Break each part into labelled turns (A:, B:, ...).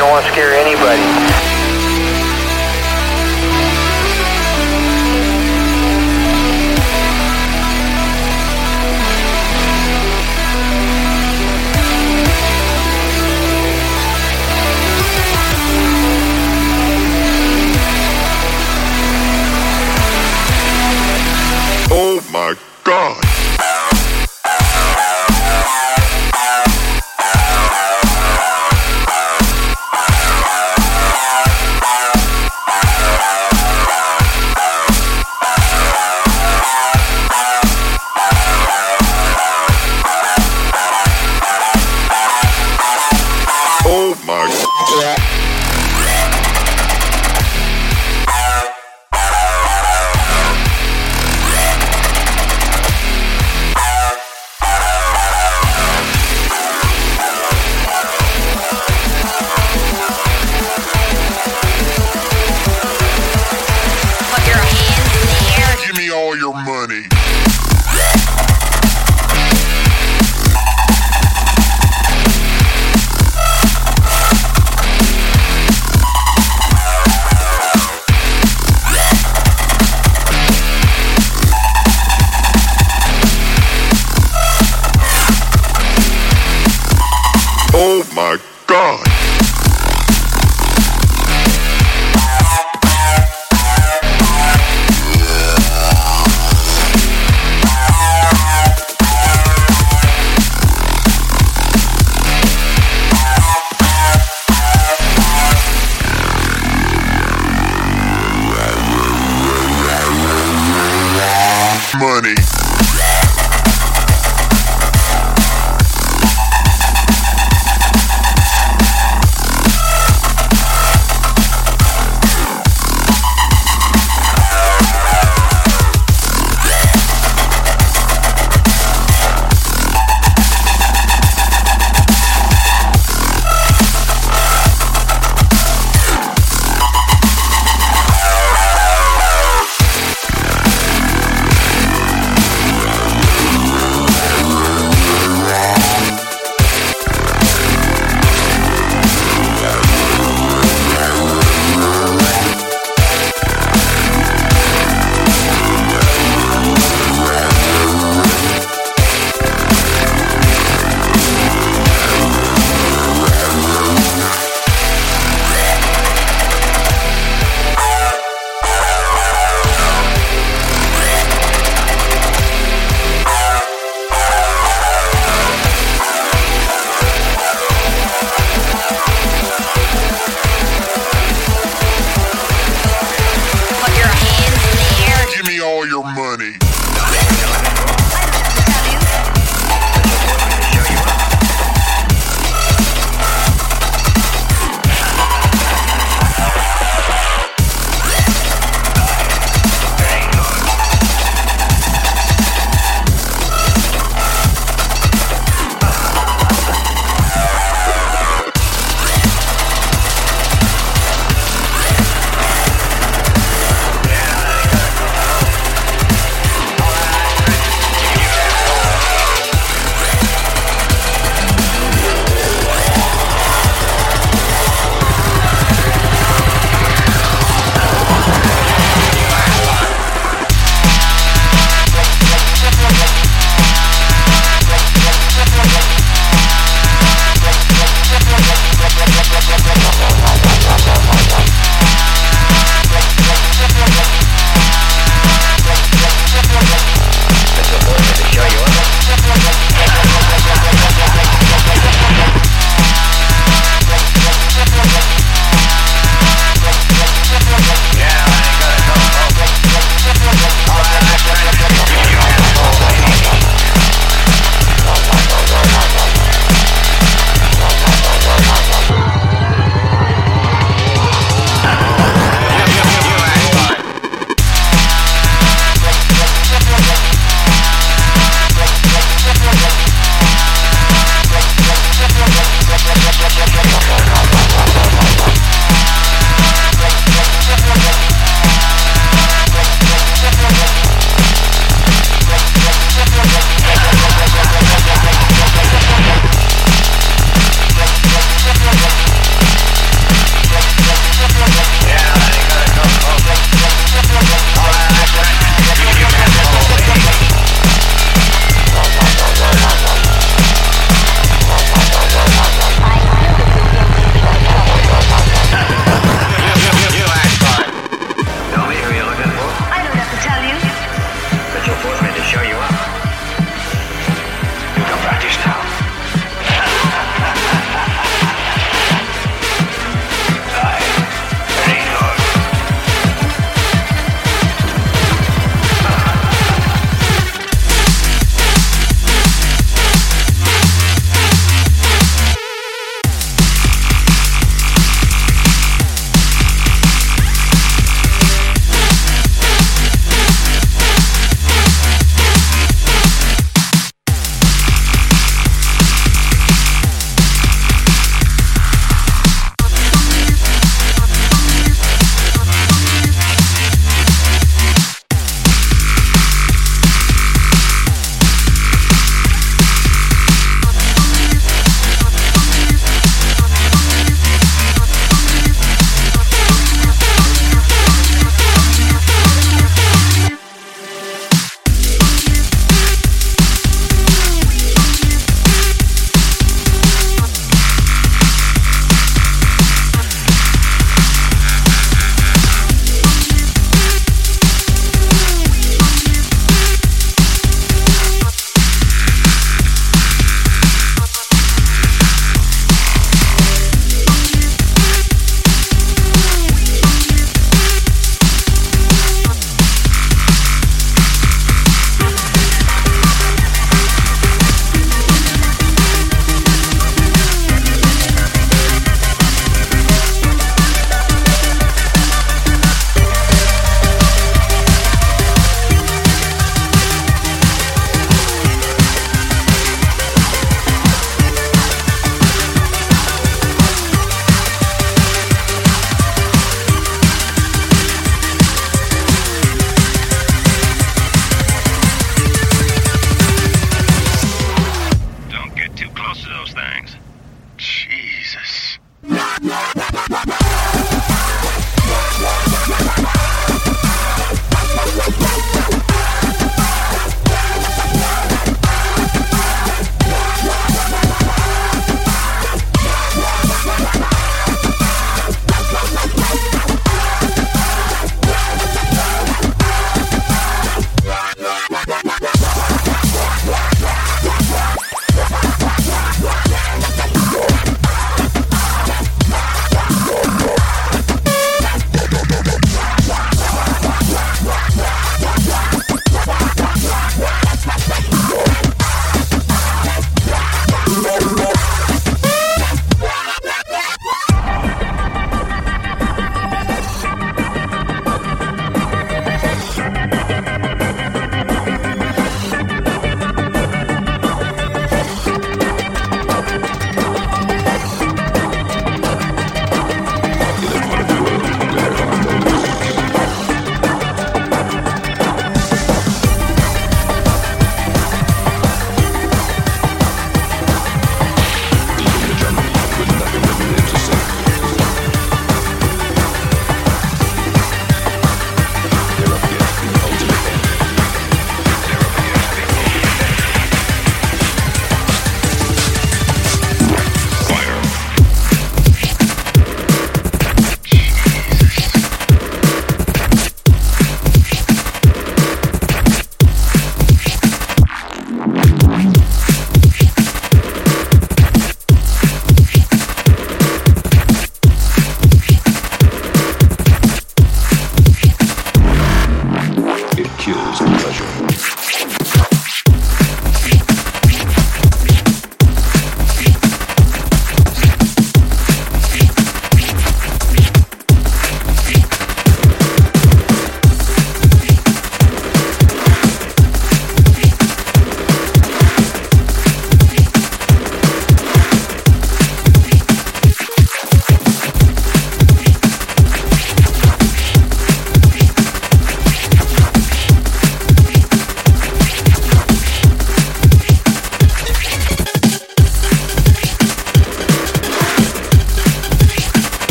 A: don't want to scare anybody.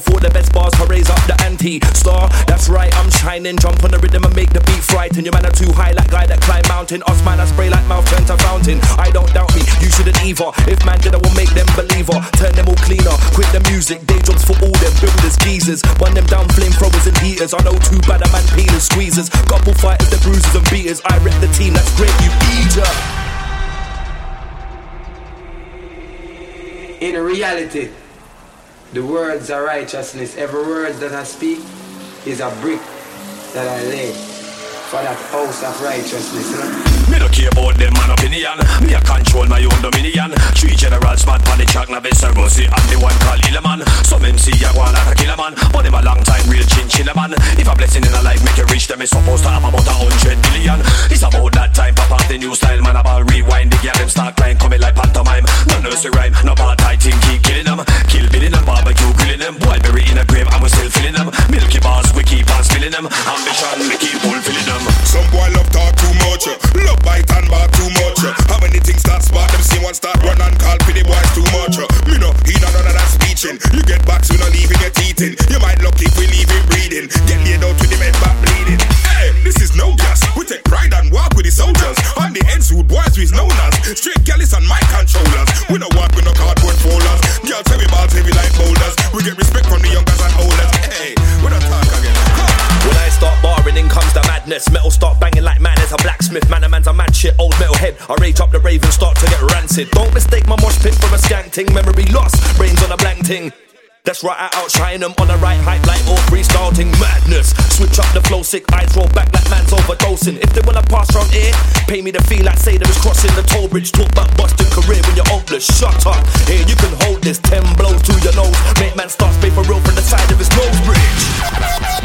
B: For the
C: best bars raise up the ante Star, that's right I'm shining. Jump on the rhythm and make the beat frighten. Your man are too high like guy that climb mountain. Us man I spray like mouth turn to fountain. I don't doubt me, you shouldn't either. If man did I will make them believer. Turn them all cleaner, quit the music. Day jobs for all them builders, geezers. Run them down flame throwers and heaters. I know too bad a man peelers, squeezers. Couple fighters, the bruisers and beaters. I rep the team, that's great you eater
D: In reality, the words are righteousness. Every word that I speak is a brick that I lay for that house of righteousness. You know?
B: Me no care about them man opinion. Me a control my own dominion. Three generals mad pan the track Now this see I'm the one called man. Some MC a go like a killer man But them a long time real chinchilla man If a blessing in a life make you rich Them is supposed to have about a hundred billion It's about that time pop off the new style man About rewind the girl them start crying Coming like pantomime. No nursery rhyme No bad thing keep killing them. Kill billing them barbecue grilling them. Boy buried in a grave and we still filling them. Milky bars we keep on spilling them. Ambition we keep fulfilling them.
E: Some boy love talk too much. Uh, love bite and bar too much. How many things start spot them see one start run and call the boys too much. Me no, he not none of that speeching. You get back, so not leaving your teeth in. You might lucky if we leave him breathing. Get laid out with the men back bleeding. Hey, this is no gas. We take pride and walk with the soldiers. On the ends with boys we known as straight galleys and my controllers. We no walk with no cardboard folders. Girls we balls heavy like boulders. We get respect from the youngers and olders. Hey, we don't talk again.
C: When I start barring, in comes the madness. Metal start banging like man is a blacksmith. Man, a man's a mad shit, old metal head. I rage up the rave and start to get rancid. Don't mistake my mosh pit for a skank ting. Memory lost, brains on a blank ting. That's right, I outshine them on the right hype like all freestyling madness. Switch up the flow, sick eyes roll back like man's overdosing. If they wanna pass round here, pay me the fee like say they was crossing the toll bridge. Talk about busting career when you're hopeless. Shut up, here you can hold this. Ten blows to your nose, make man start spray for real from the side of his nose bridge.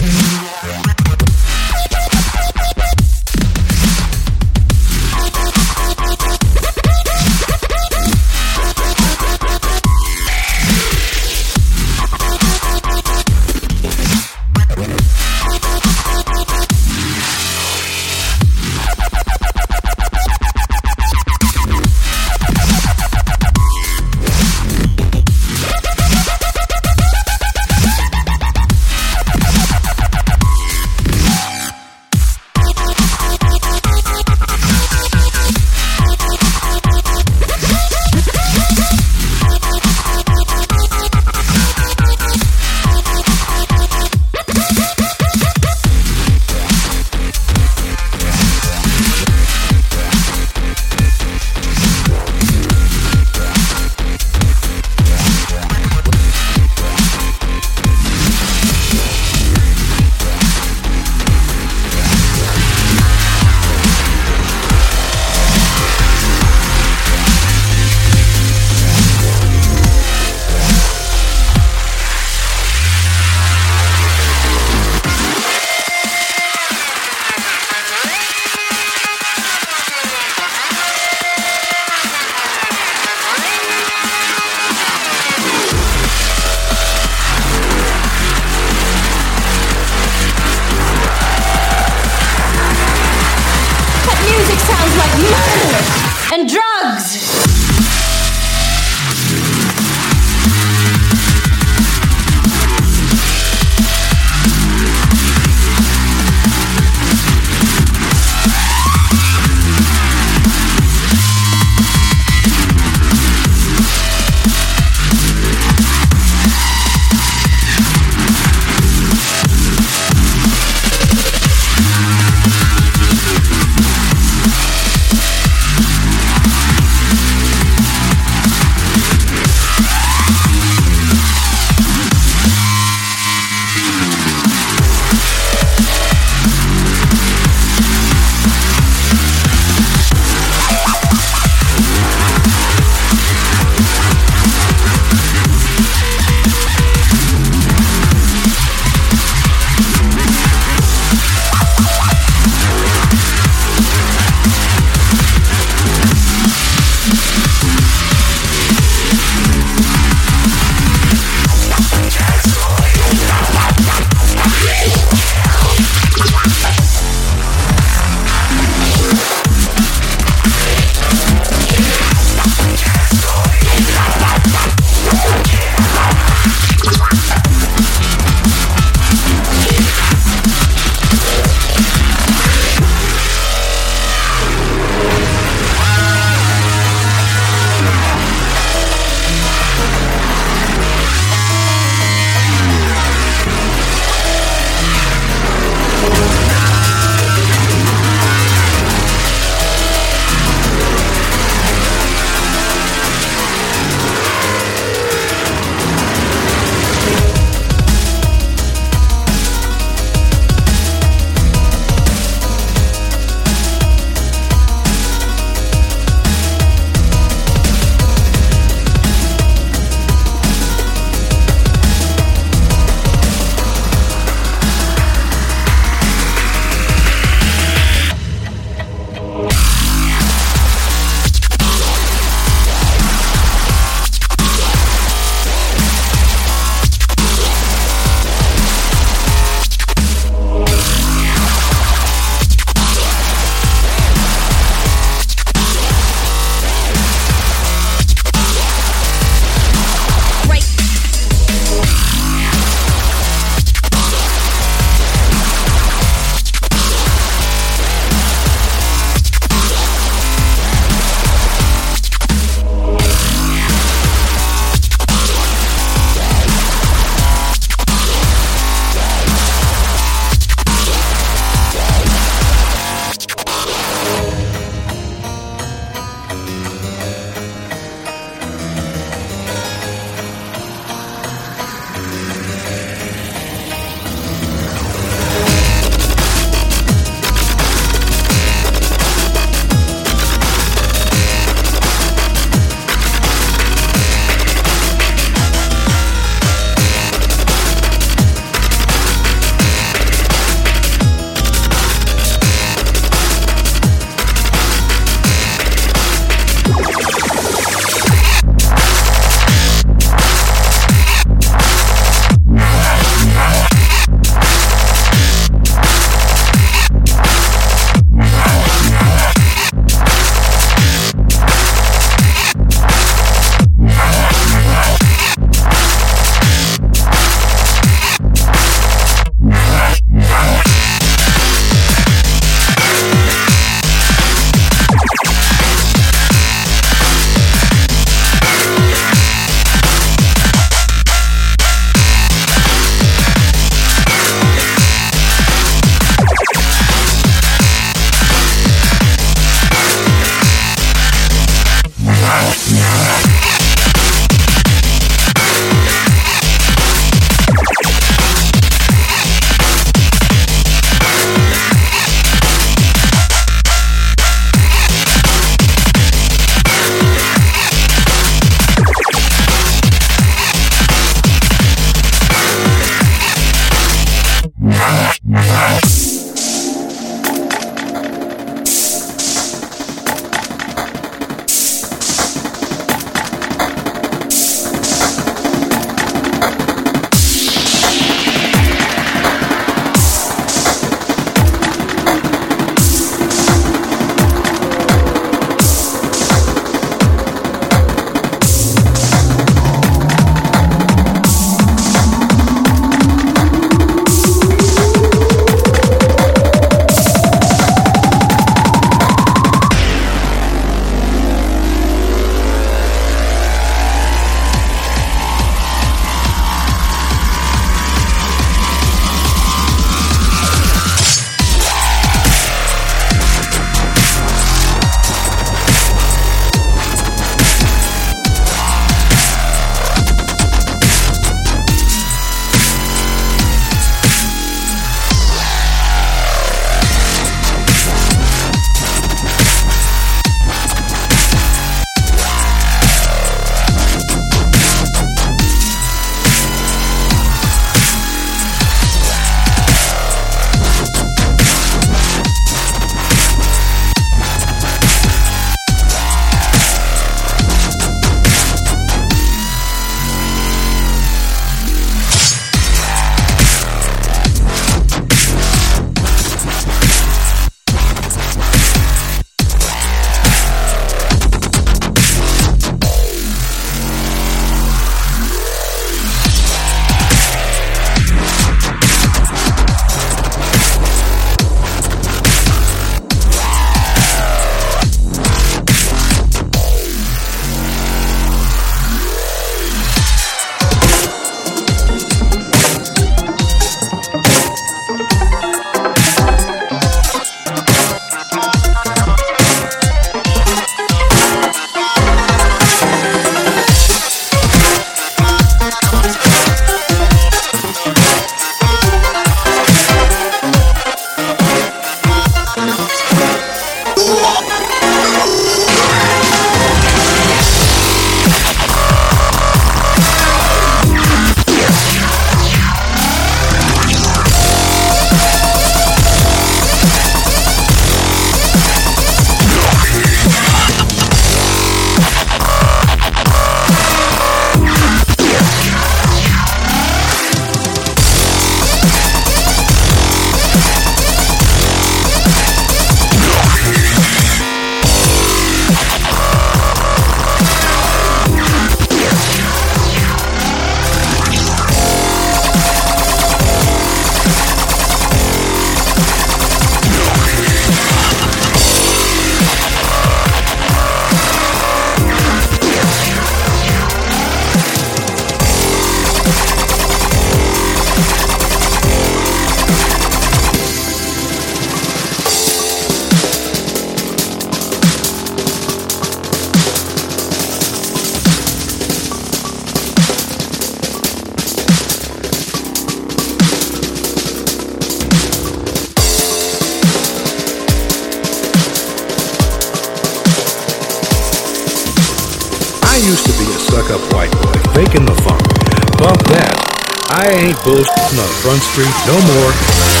F: Bullshitting on Front Street no more.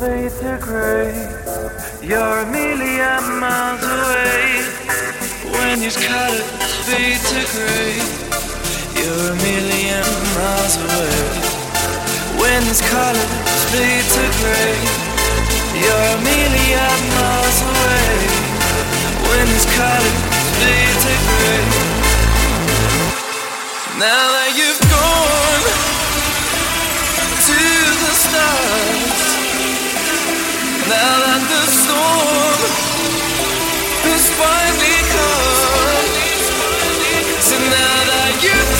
G: Fade to gray. You're a million miles away. When you these colors fade to gray, you're a million miles away. When these colors fade to gray, you're a million miles away. When these colors fade to gray. Now that you've gone to the stars, now that the storm. Has finally come, so now that you've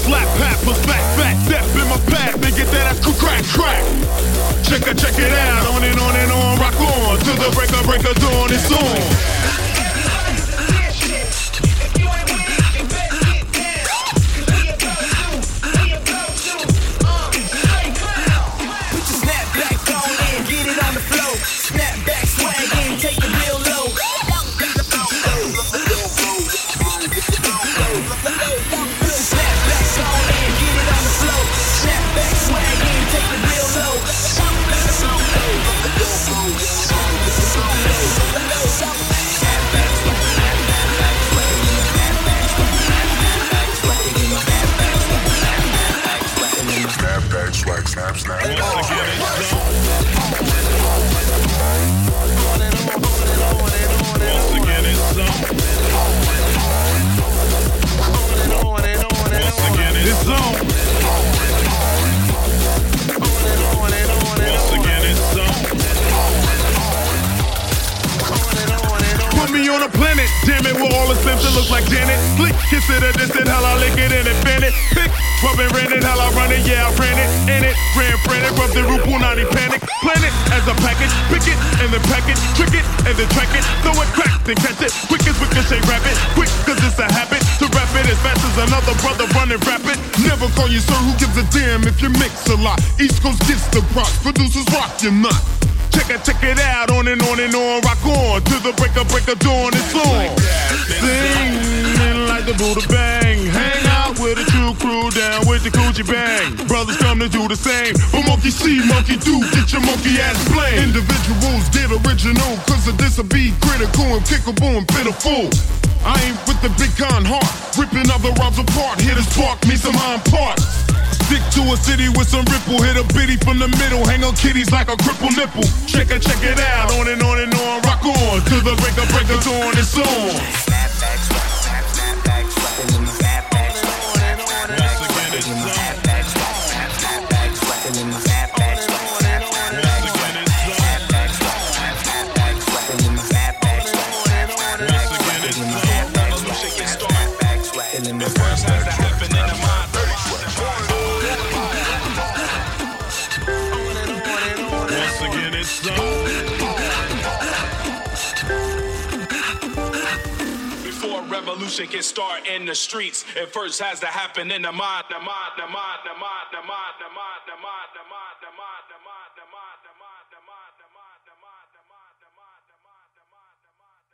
A: slap, pat, plus back, back, step in my pad, then get that ass crack, crack. Check it, check it out, on and on and on, rock on, till the breaker, breaker dawn is on.
H: It,
A: where all the Sims that look like Janet. Flick, this it, hell I lick it and invent it. Pick, rub and rent it, hell I run it, yeah I ran it. In it, ran, ran it, rub the roof, punani panic. Plan it as a package, pick it and then pack it, trick it and then track it. Throw it, crack, then catch it. Quick as ricochet, rabbit. Quick, cause it's a habit to rap it as fast as another brother running rapid. Never call you sir, who gives a damn if you mix a lot. East Coast gets the props, producers rock your nut. Check it, check it out, on and on and on, rock on to the break of break breaker dawn, it's on. Singing like the Buddha bang, out with a true crew down with the coochie bang. Brothers come to do the same, but monkey see, monkey do, get your monkey ass blame. Individuals get original, cause of this will be critical and kickable and pitiful. I ain't with the big con heart, ripping other rhymes apart, here to spark me some hind parts. Stick to a city with some ripple. Hit a biddy from the middle. Hang on kitties like a cripple nipple. Check it, check it out. On and on and on. Rock on. To the breaker, breaker dawn. It's on.
I: Once
J: revolution can start in the streets. It first has to happen in the mind, the mind, the mind, the mind, the mind, the mind, the mind. The mind.